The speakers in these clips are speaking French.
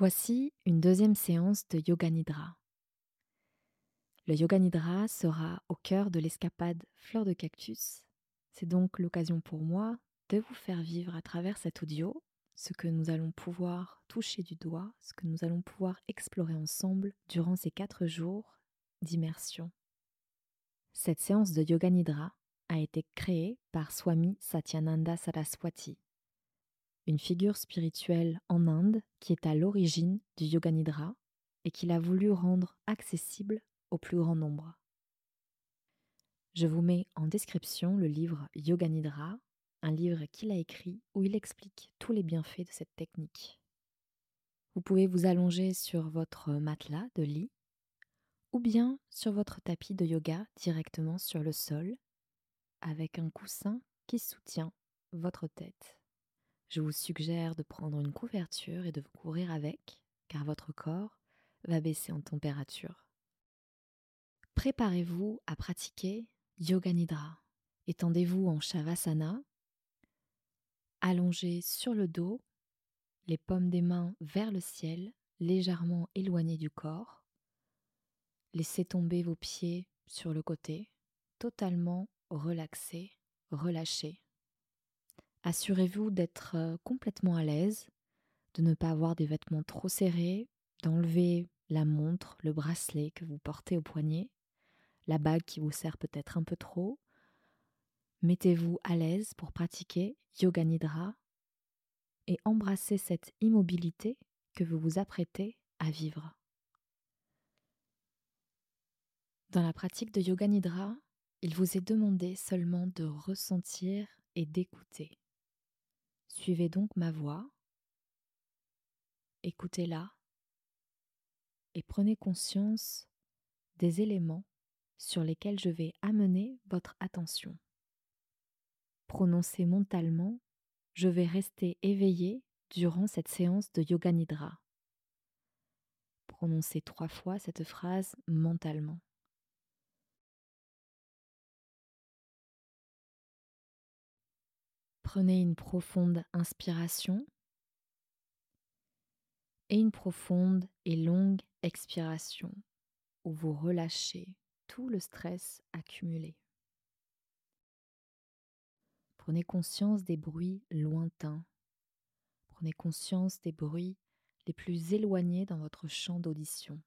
Voici une deuxième séance de Yoga Nidra. Le Yoga Nidra sera au cœur de l'escapade Fleur de Cactus. C'est donc l'occasion pour moi de vous faire vivre à travers cet audio ce que nous allons pouvoir toucher du doigt, ce que nous allons pouvoir explorer ensemble durant ces quatre jours d'immersion. Cette séance de Yoga Nidra a été créée par Swami Satyananda Saraswati, une figure spirituelle en Inde qui est à l'origine du Yoga Nidra et qu'il a voulu rendre accessible au plus grand nombre. Je vous mets en description le livre Yoga Nidra, un livre qu'il a écrit où il explique tous les bienfaits de cette technique. Vous pouvez vous allonger sur votre matelas de lit ou bien sur votre tapis de yoga directement sur le sol avec un coussin qui soutient votre tête. Je vous suggère de prendre une couverture et de vous couvrir avec, car votre corps va baisser en température. Préparez-vous à pratiquer Yoga Nidra. Étendez-vous en Shavasana, allongez sur le dos, les paumes des mains vers le ciel, légèrement éloignées du corps. Laissez tomber vos pieds sur le côté, totalement relaxés, relâchés. Assurez-vous d'être complètement à l'aise, de ne pas avoir des vêtements trop serrés, d'enlever la montre, le bracelet que vous portez au poignet, la bague qui vous sert peut-être un peu trop. Mettez-vous à l'aise pour pratiquer Yoga Nidra et embrassez cette immobilité que vous vous apprêtez à vivre. Dans la pratique de Yoga Nidra, il vous est demandé seulement de ressentir et d'écouter. Suivez donc ma voix, écoutez-la et prenez conscience des éléments sur lesquels je vais amener votre attention. Prononcez mentalement, je vais rester éveillé durant cette séance de Yoga Nidra. Prononcez trois fois cette phrase mentalement. Prenez une profonde inspiration et une profonde et longue expiration où vous relâchez tout le stress accumulé. Prenez conscience des bruits lointains. Prenez conscience des bruits les plus éloignés dans votre champ d'audition.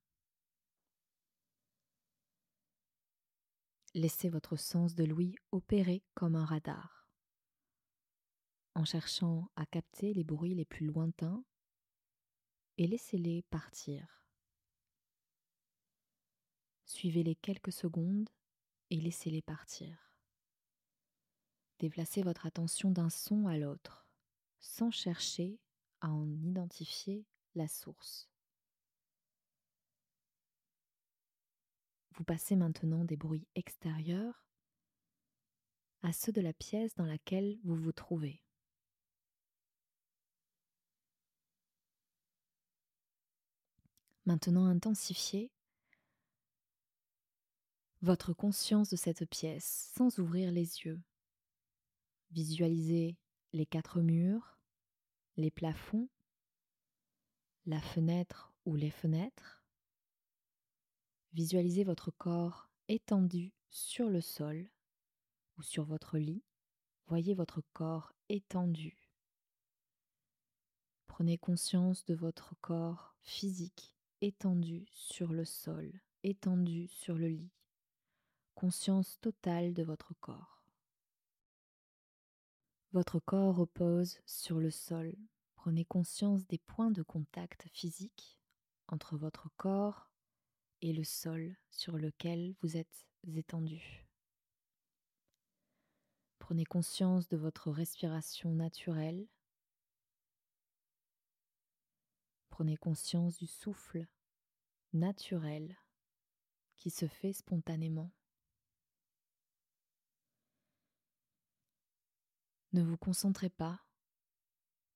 Laissez votre sens de l'ouïe opérer comme un radar en cherchant à capter les bruits les plus lointains et laissez-les partir. Suivez-les quelques secondes et laissez-les partir. Déplacez votre attention d'un son à l'autre sans chercher à en identifier la source. Vous passez maintenant des bruits extérieurs à ceux de la pièce dans laquelle vous vous trouvez. Maintenant intensifiez votre conscience de cette pièce sans ouvrir les yeux. Visualisez les quatre murs, les plafonds, la fenêtre ou les fenêtres. Visualisez votre corps étendu sur le sol ou sur votre lit. Voyez votre corps étendu. Prenez conscience de votre corps physique étendu sur le sol, étendu sur le lit, conscience totale de votre corps. Votre corps repose sur le sol. Prenez conscience des points de contact physique entre votre corps et le sol sur lequel vous êtes étendu. Prenez conscience de votre respiration naturelle Prenez conscience du souffle naturel qui se fait spontanément. Ne vous concentrez pas,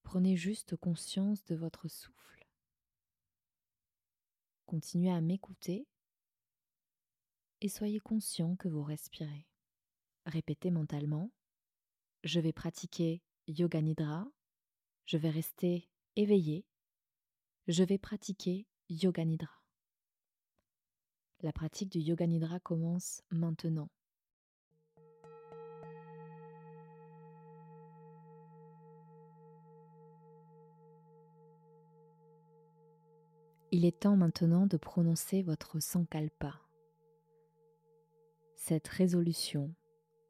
prenez juste conscience de votre souffle. Continuez à m'écouter et soyez conscient que vous respirez. Répétez mentalement, je vais pratiquer Yoga Nidra, je vais rester éveillé je vais pratiquer Yoga Nidra. La pratique du Yoga Nidra commence maintenant. Il est temps maintenant de prononcer votre sankalpa. Cette résolution,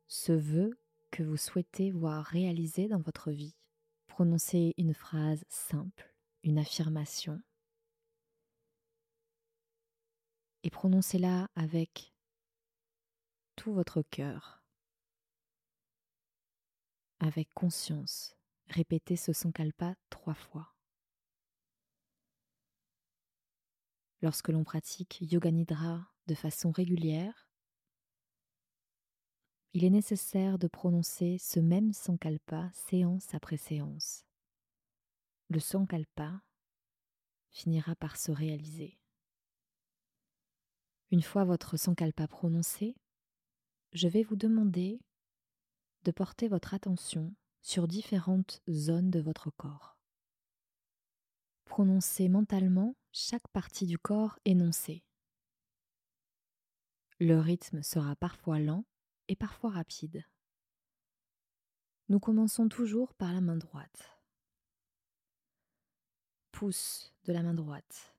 ce vœu que vous souhaitez voir réalisé dans votre vie. Prononcez une phrase simple, une affirmation. Et prononcez-la avec tout votre cœur, avec conscience. Répétez ce sankalpa trois fois. Lorsque l'on pratique Yoga Nidra de façon régulière, il est nécessaire de prononcer ce même sankalpa séance après séance. Le sankalpa finira par se réaliser. Une fois votre sankalpa prononcé, je vais vous demander de porter votre attention sur différentes zones de votre corps. Prononcez mentalement chaque partie du corps énoncée. Le rythme sera parfois lent et parfois rapide. Nous commençons toujours par la main droite. Pouce de la main droite.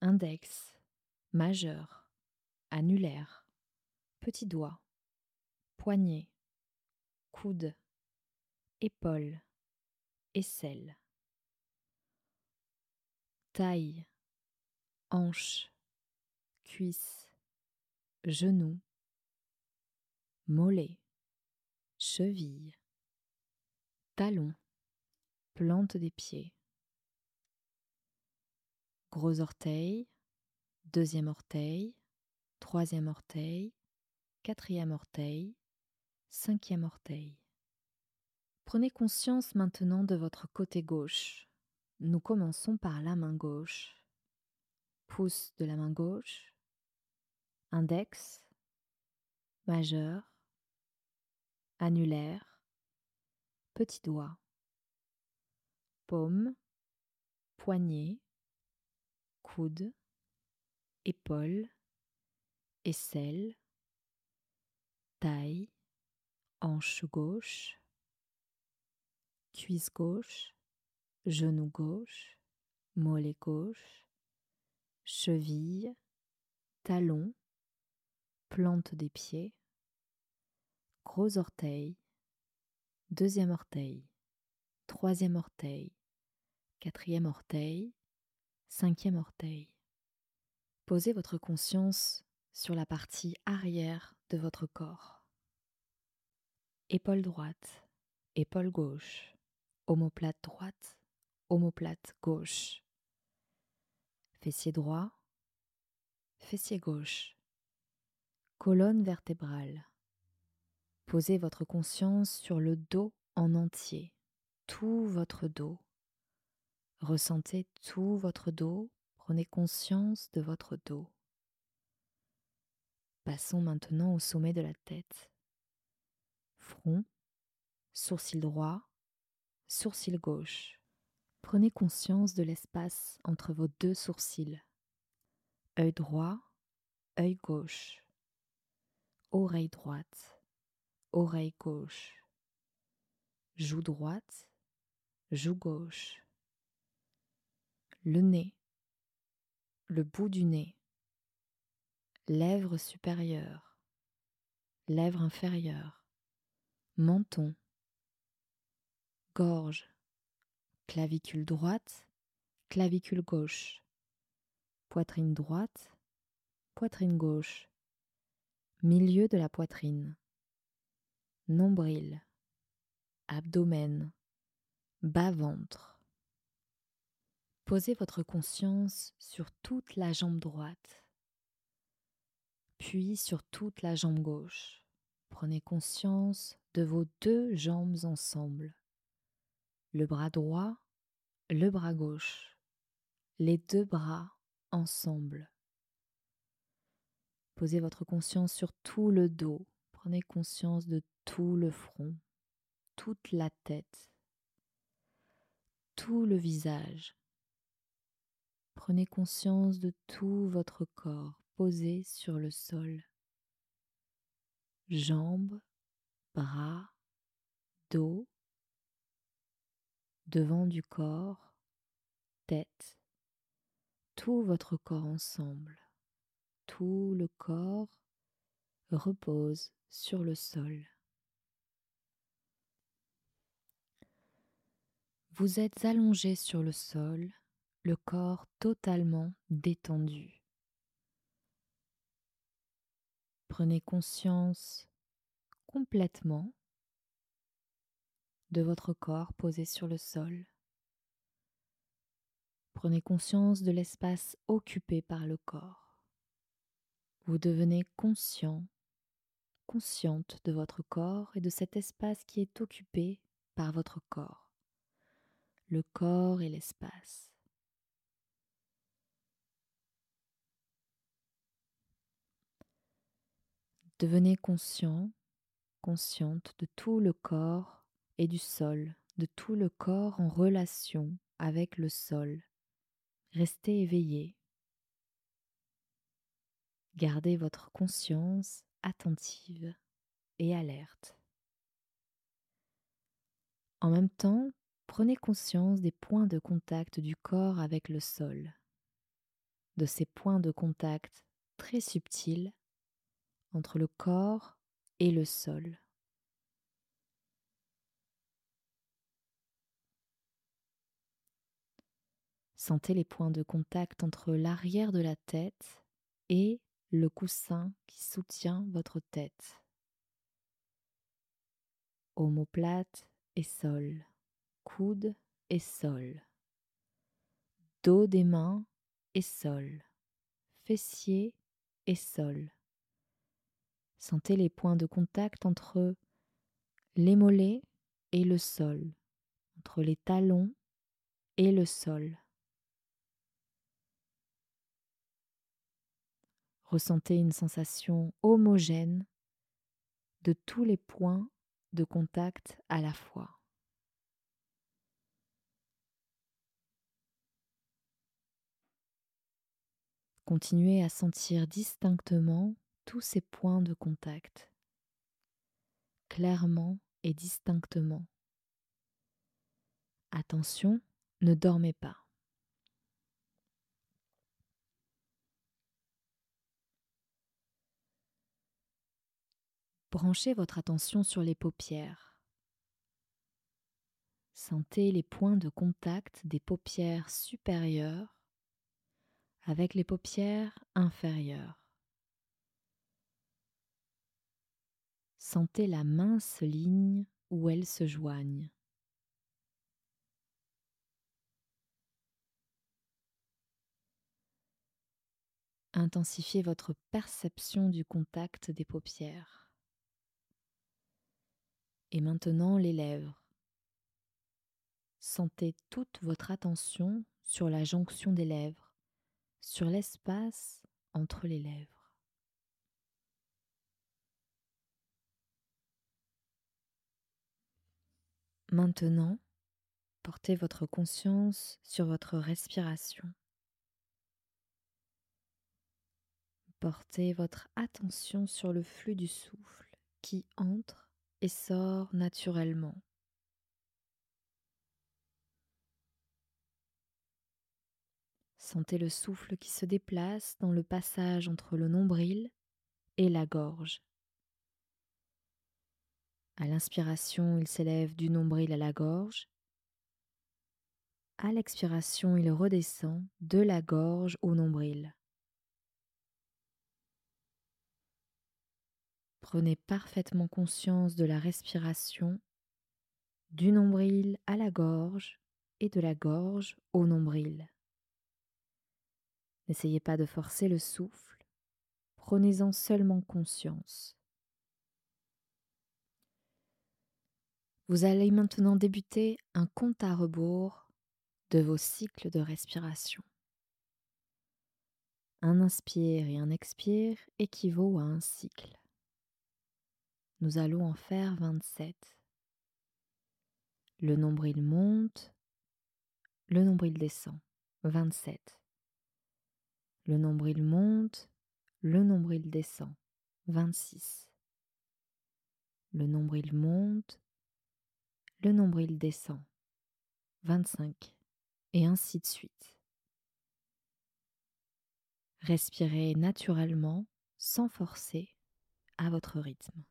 Index, majeur, annulaire, petit doigt, poignet, coude, épaule, aisselle, taille, hanche, cuisse, genou, mollet, cheville, talon, plante des pieds, gros orteil, deuxième orteil, troisième orteil, quatrième orteil, cinquième orteil. Prenez conscience maintenant de votre côté gauche. Nous commençons par la main gauche. Pouce de la main gauche, index, majeur, annulaire, petit doigt, paume, poignet, coude, épaule, aisselle, taille, hanche gauche, cuisse gauche, genou gauche, mollet gauche, cheville, talon, plante des pieds, gros orteil, deuxième orteil, troisième orteil, quatrième orteil, cinquième orteil. Posez votre conscience sur la partie arrière de votre corps. Épaule droite, épaule gauche, omoplate droite, omoplate gauche. Fessier droit, fessier gauche. Colonne vertébrale. Posez votre conscience sur le dos en entier, tout votre dos. Ressentez tout votre dos, prenez conscience de votre dos. Passons maintenant au sommet de la tête. Front, sourcil droit, sourcil gauche. Prenez conscience de l'espace entre vos deux sourcils. Œil droit, œil gauche. Oreille droite, oreille gauche, joue droite, joue gauche, le nez, le bout du nez, lèvres supérieures, lèvres inférieures, menton, gorge, clavicule droite, clavicule gauche, poitrine droite, poitrine gauche, milieu de la poitrine, nombril, abdomen, bas-ventre. Posez votre conscience sur toute la jambe droite, puis sur toute la jambe gauche. Prenez conscience de vos deux jambes ensemble, le bras droit, le bras gauche, les deux bras ensemble. Posez votre conscience sur tout le dos, prenez conscience de tout le front, toute la tête, tout le visage. Prenez conscience de tout votre corps posé sur le sol. Jambes, bras, dos, devant du corps, tête, tout votre corps ensemble. Tout le corps repose sur le sol. Vous êtes allongé sur le sol, le corps totalement détendu. Prenez conscience complètement de votre corps posé sur le sol. Prenez conscience de l'espace occupé par le corps. Vous devenez conscient, consciente de votre corps et de cet espace qui est occupé par votre corps. Le corps et l'espace. Devenez conscient, consciente de tout le corps et du sol, de tout le corps en relation avec le sol. Restez éveillé. Gardez votre conscience attentive et alerte. En même temps, prenez conscience des points de contact du corps avec le sol, de ces points de contact très subtils entre le corps et le sol. Sentez les points de contact entre l'arrière de la tête et le coussin qui soutient votre tête. Omoplate et sol, coude et sol, dos des mains et sol, fessier et sol. Sentez les points de contact entre les mollets et le sol, entre les talons et le sol. Ressentez une sensation homogène de tous les points de contact à la fois. Continuez à sentir distinctement tous ces points de contact, clairement et distinctement. Attention, ne dormez pas. Branchez votre attention sur les paupières. Sentez les points de contact des paupières supérieures avec les paupières inférieures. Sentez la mince ligne où elles se joignent. Intensifiez votre perception du contact des paupières. Et maintenant les lèvres. Sentez toute votre attention sur la jonction des lèvres, sur l'espace entre les lèvres. Maintenant, portez votre conscience sur votre respiration. Portez votre attention sur le flux du souffle qui entre et sort naturellement. Sentez le souffle qui se déplace dans le passage entre le nombril et la gorge. À l'inspiration, il s'élève du nombril à la gorge. À l'expiration, il redescend de la gorge au nombril. Prenez parfaitement conscience de la respiration, du nombril à la gorge et de la gorge au nombril. N'essayez pas de forcer le souffle, prenez-en seulement conscience. Vous allez maintenant débuter un compte à rebours de vos cycles de respiration. Un inspire et un expire équivaut à un cycle. Nous allons en faire 27. Le nombril monte, le nombril descend. 27. Le nombril monte, le nombril descend. 26. Le nombril monte, le nombril descend. 25. Et ainsi de suite. Respirez naturellement, sans forcer, à votre rythme.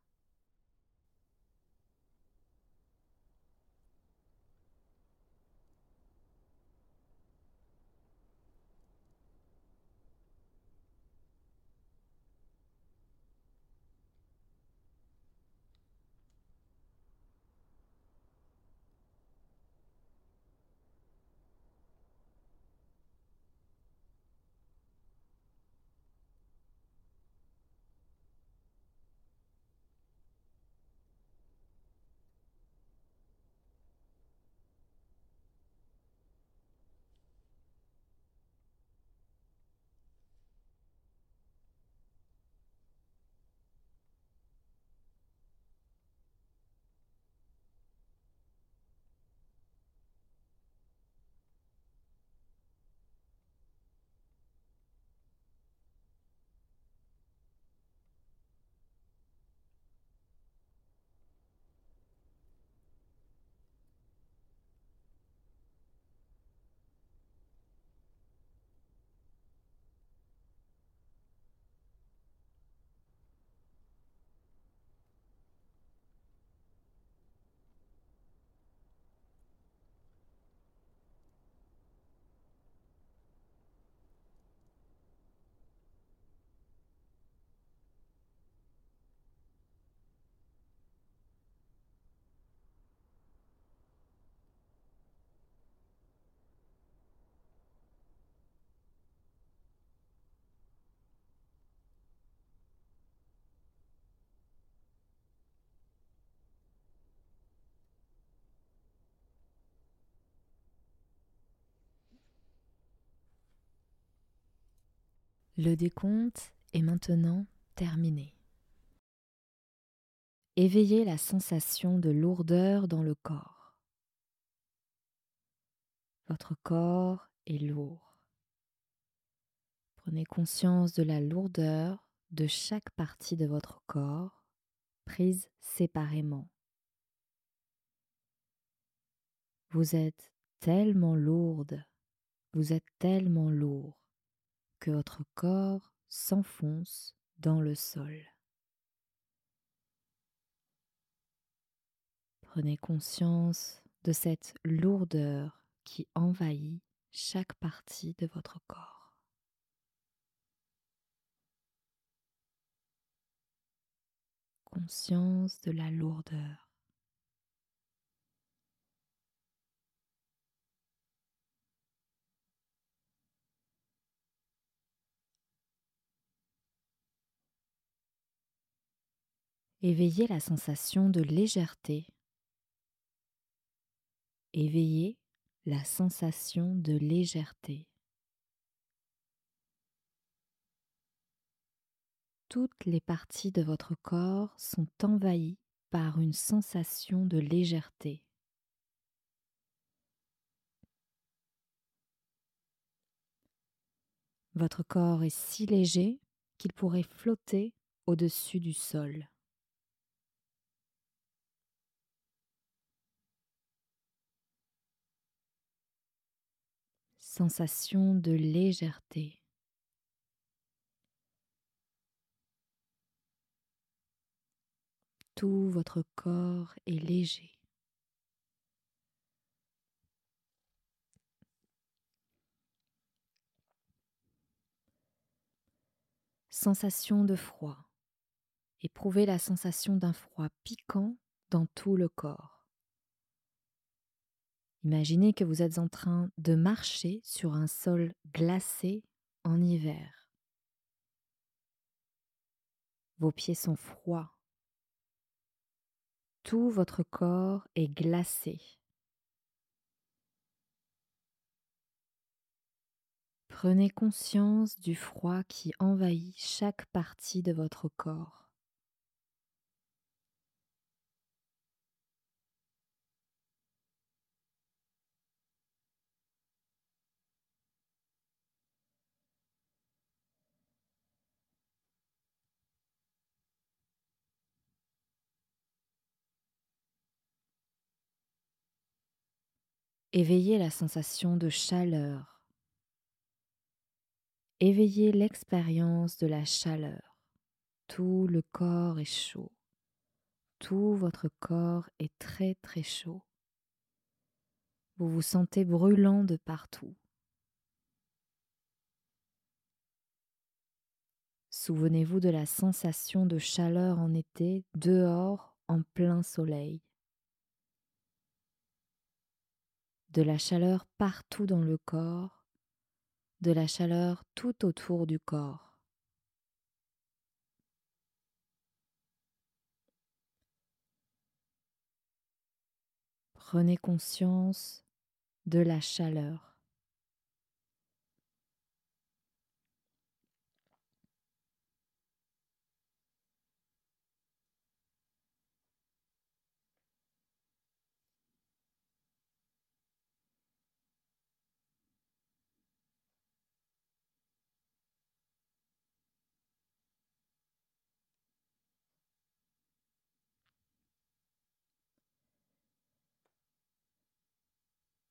Le décompte est maintenant terminé. Éveillez la sensation de lourdeur dans le corps. Votre corps est lourd. Prenez conscience de la lourdeur de chaque partie de votre corps prise séparément. Vous êtes tellement lourde, vous êtes tellement lourd que votre corps s'enfonce dans le sol. Prenez conscience de cette lourdeur qui envahit chaque partie de votre corps. Conscience de la lourdeur. Éveillez la sensation de légèreté. Éveillez la sensation de légèreté. Toutes les parties de votre corps sont envahies par une sensation de légèreté. Votre corps est si léger qu'il pourrait flotter au-dessus du sol. Sensation de légèreté. Tout votre corps est léger. Sensation de froid. Éprouvez la sensation d'un froid piquant dans tout le corps. Imaginez que vous êtes en train de marcher sur un sol glacé en hiver. Vos pieds sont froids. Tout votre corps est glacé. Prenez conscience du froid qui envahit chaque partie de votre corps. Éveillez la sensation de chaleur. Éveillez l'expérience de la chaleur. Tout le corps est chaud. Tout votre corps est très très chaud. Vous vous sentez brûlant de partout. Souvenez-vous de la sensation de chaleur en été dehors en plein soleil. De la chaleur partout dans le corps, de la chaleur tout autour du corps. Prenez conscience de la chaleur.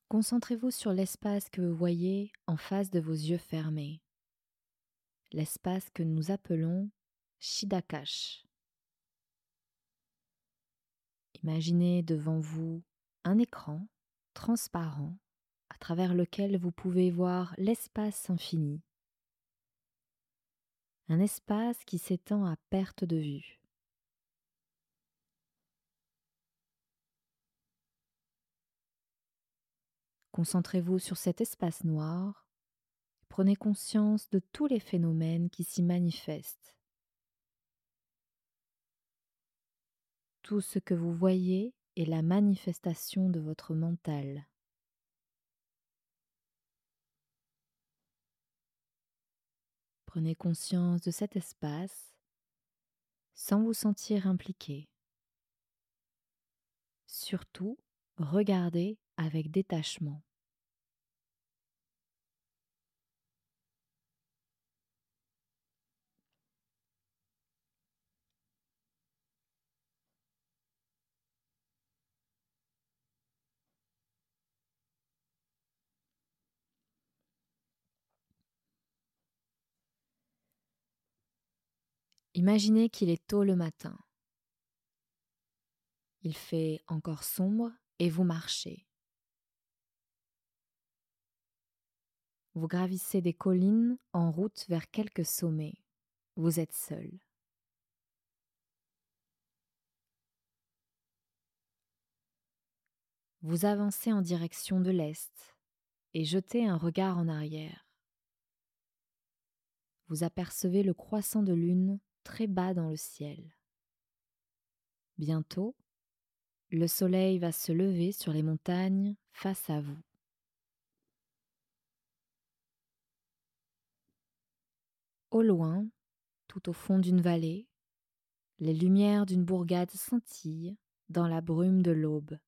Concentrez-vous sur l'espace que vous voyez en face de vos yeux fermés, l'espace que nous appelons Shidakash. Imaginez devant vous un écran transparent à travers lequel vous pouvez voir l'espace infini, un espace qui s'étend à perte de vue. Concentrez-vous sur cet espace noir. Prenez conscience de tous les phénomènes qui s'y manifestent. Tout ce que vous voyez est la manifestation de votre mental. Prenez conscience de cet espace sans vous sentir impliqué. Surtout, regardez avec détachement. Imaginez qu'il est tôt le matin. Il fait encore sombre et vous marchez. Vous gravissez des collines en route vers quelques sommets. Vous êtes seul. Vous avancez en direction de l'est et jetez un regard en arrière. Vous apercevez le croissant de lune très bas dans le ciel. Bientôt, le soleil va se lever sur les montagnes face à vous. Au loin, tout au fond d'une vallée, les lumières d'une bourgade scintillent dans la brume de l'aube.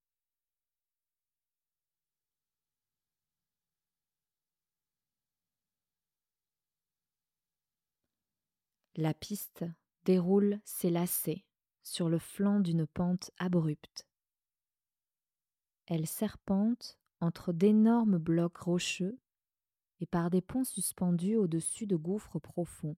La piste déroule ses lacets sur le flanc d'une pente abrupte. Elle serpente entre d'énormes blocs rocheux et par des ponts suspendus au-dessus de gouffres profonds.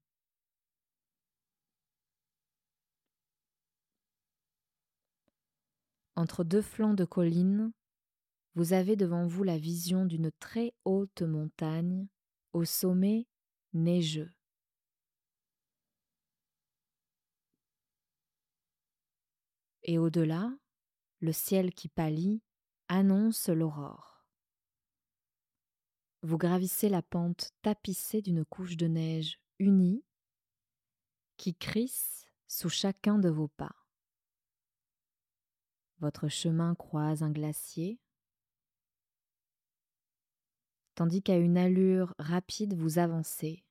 Entre deux flancs de collines, vous avez devant vous la vision d'une très haute montagne au sommet neigeux. Et au-delà, le ciel qui pâlit annonce l'aurore. Vous gravissez la pente tapissée d'une couche de neige unie qui crisse sous chacun de vos pas. Votre chemin croise un glacier, tandis qu'à une allure rapide vous avancez.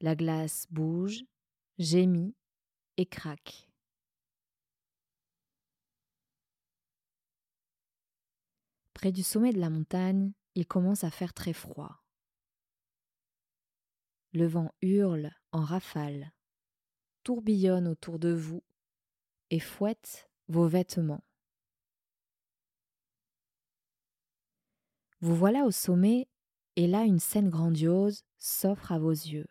La glace bouge, gémit et craque. Près du sommet de la montagne, il commence à faire très froid. Le vent hurle en rafale, tourbillonne autour de vous et fouette vos vêtements. Vous voilà au sommet et là une scène grandiose s'offre à vos yeux.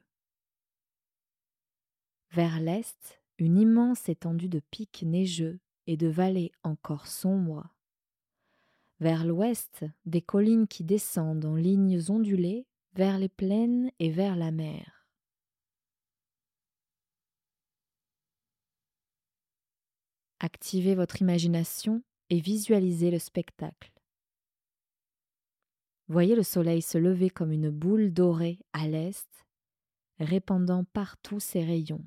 Vers l'est, une immense étendue de pics neigeux et de vallées encore sombres. Vers l'ouest, des collines qui descendent en lignes ondulées vers les plaines et vers la mer. Activez votre imagination et visualisez le spectacle. Voyez le soleil se lever comme une boule dorée à l'est, répandant partout ses rayons.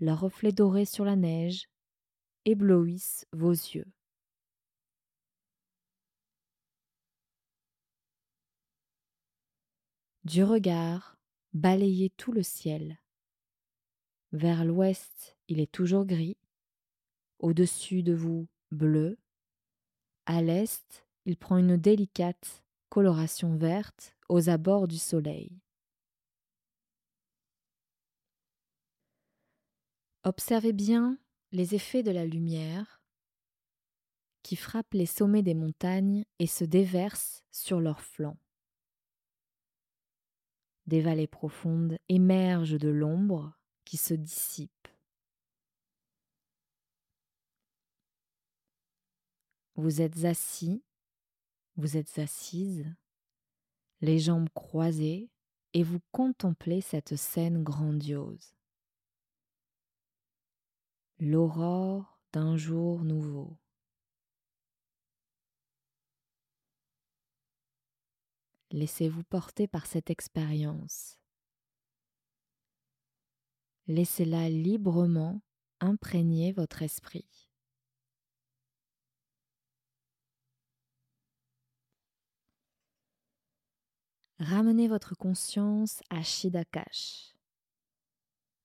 Leurs reflets dorés sur la neige éblouissent vos yeux. Du regard, balayez tout le ciel. Vers l'ouest, il est toujours gris, au-dessus de vous, bleu. À l'est, il prend une délicate coloration verte aux abords du soleil. Observez bien les effets de la lumière qui frappe les sommets des montagnes et se déverse sur leurs flancs. Des vallées profondes émergent de l'ombre qui se dissipe. Vous êtes assis, vous êtes assise, les jambes croisées, et vous contemplez cette scène grandiose. L'aurore d'un jour nouveau. Laissez-vous porter par cette expérience. Laissez-la librement imprégner votre esprit. Ramenez votre conscience à Shidakash.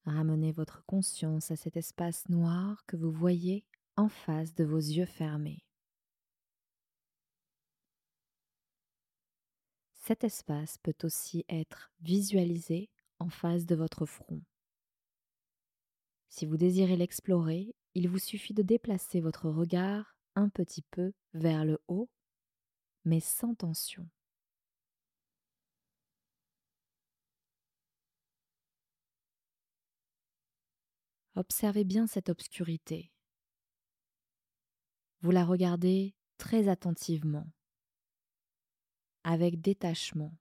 Ramenez votre conscience à cet espace noir que vous voyez en face de vos yeux fermés. Cet espace peut aussi être visualisé en face de votre front. Si vous désirez l'explorer, il vous suffit de déplacer votre regard un petit peu vers le haut, mais sans tension. Observez bien cette obscurité. Vous la regardez très attentivement, avec détachement.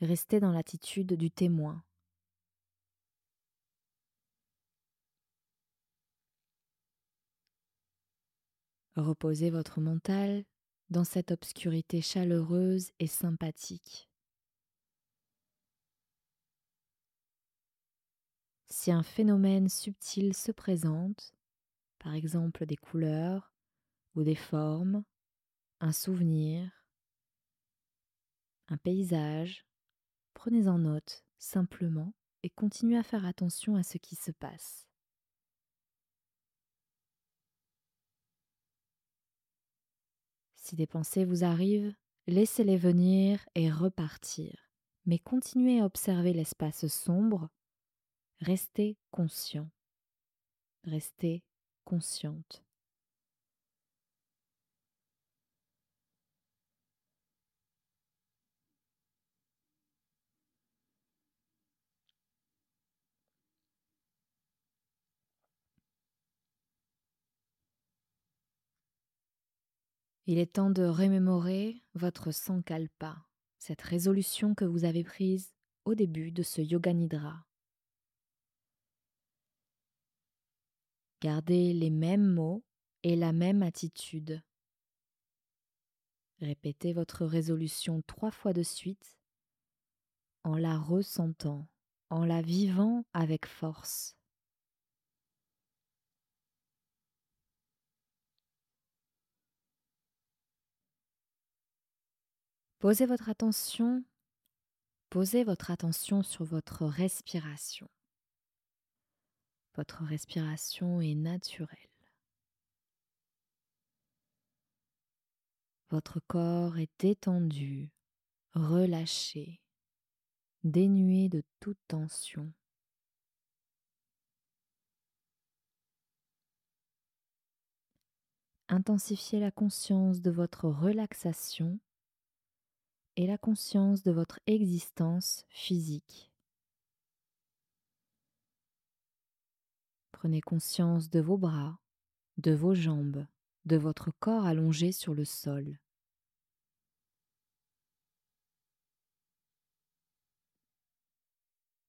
Restez dans l'attitude du témoin. Reposez votre mental dans cette obscurité chaleureuse et sympathique. Si un phénomène subtil se présente, par exemple des couleurs ou des formes, un souvenir, un paysage, prenez en note simplement et continuez à faire attention à ce qui se passe. Si des pensées vous arrivent, laissez-les venir et repartir, mais continuez à observer l'espace sombre Restez conscient. Restez consciente. Il est temps de remémorer votre sankalpa, cette résolution que vous avez prise au début de ce yoga nidra. Gardez les mêmes mots et la même attitude. Répétez votre résolution trois fois de suite en la ressentant, en la vivant avec force. Posez votre attention, posez votre attention sur votre respiration. Votre respiration est naturelle. Votre corps est détendu, relâché, dénué de toute tension. intensifiez la conscience de votre relaxation et la conscience de votre existence physique. Prenez conscience de vos bras, de vos jambes, de votre corps allongé sur le sol.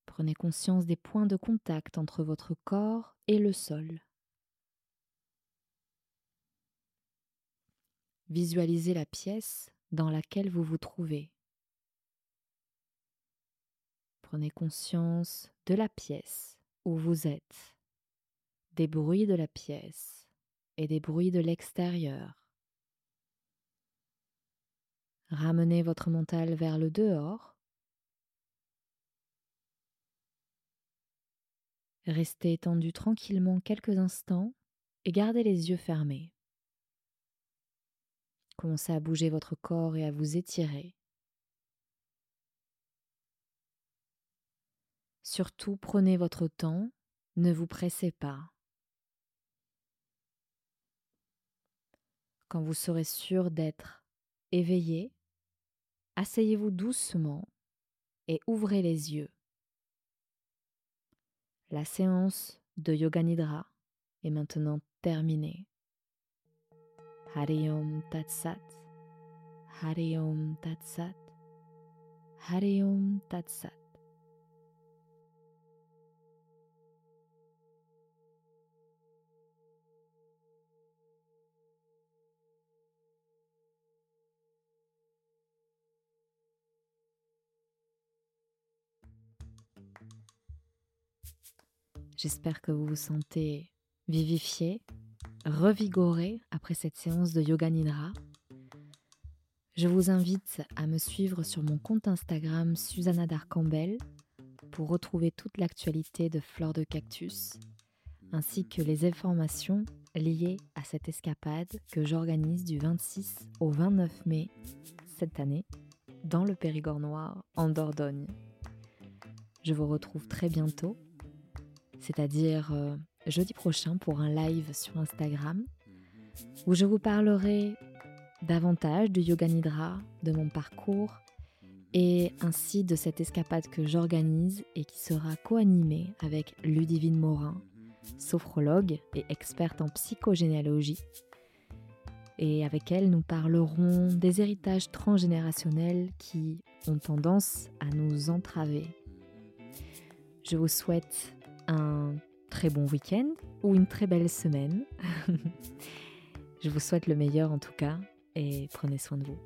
Prenez conscience des points de contact entre votre corps et le sol. Visualisez la pièce dans laquelle vous vous trouvez. Prenez conscience de la pièce où vous êtes, des bruits de la pièce et des bruits de l'extérieur. Ramenez votre mental vers le dehors. Restez étendu tranquillement quelques instants et gardez les yeux fermés. Commencez à bouger votre corps et à vous étirer. Surtout prenez votre temps, ne vous pressez pas. Quand vous serez sûr d'être éveillé, asseyez-vous doucement et ouvrez les yeux. La séance de Yoga Nidra est maintenant terminée. Hari Om Tat Sat, Hari Om J'espère que vous vous sentez vivifié, revigoré après cette séance de Yoga Nidra. Je vous invite à me suivre sur mon compte Instagram Susanna Darcambel pour retrouver toute l'actualité de Fleurs de Cactus ainsi que les informations liées à cette escapade que j'organise du 26 au 29 mai cette année dans le Périgord noir en Dordogne. Je vous retrouve très bientôt c'est-à-dire euh, jeudi prochain pour un live sur Instagram où je vous parlerai davantage du yoga nidra, de mon parcours et ainsi de cette escapade que j'organise et qui sera co-animée avec Ludivine Morin, sophrologue et experte en psychogénéalogie. Et avec elle, nous parlerons des héritages transgénérationnels qui ont tendance à nous entraver. Je vous souhaite un très bon week-end ou une très belle semaine. Je vous souhaite le meilleur en tout cas et prenez soin de vous.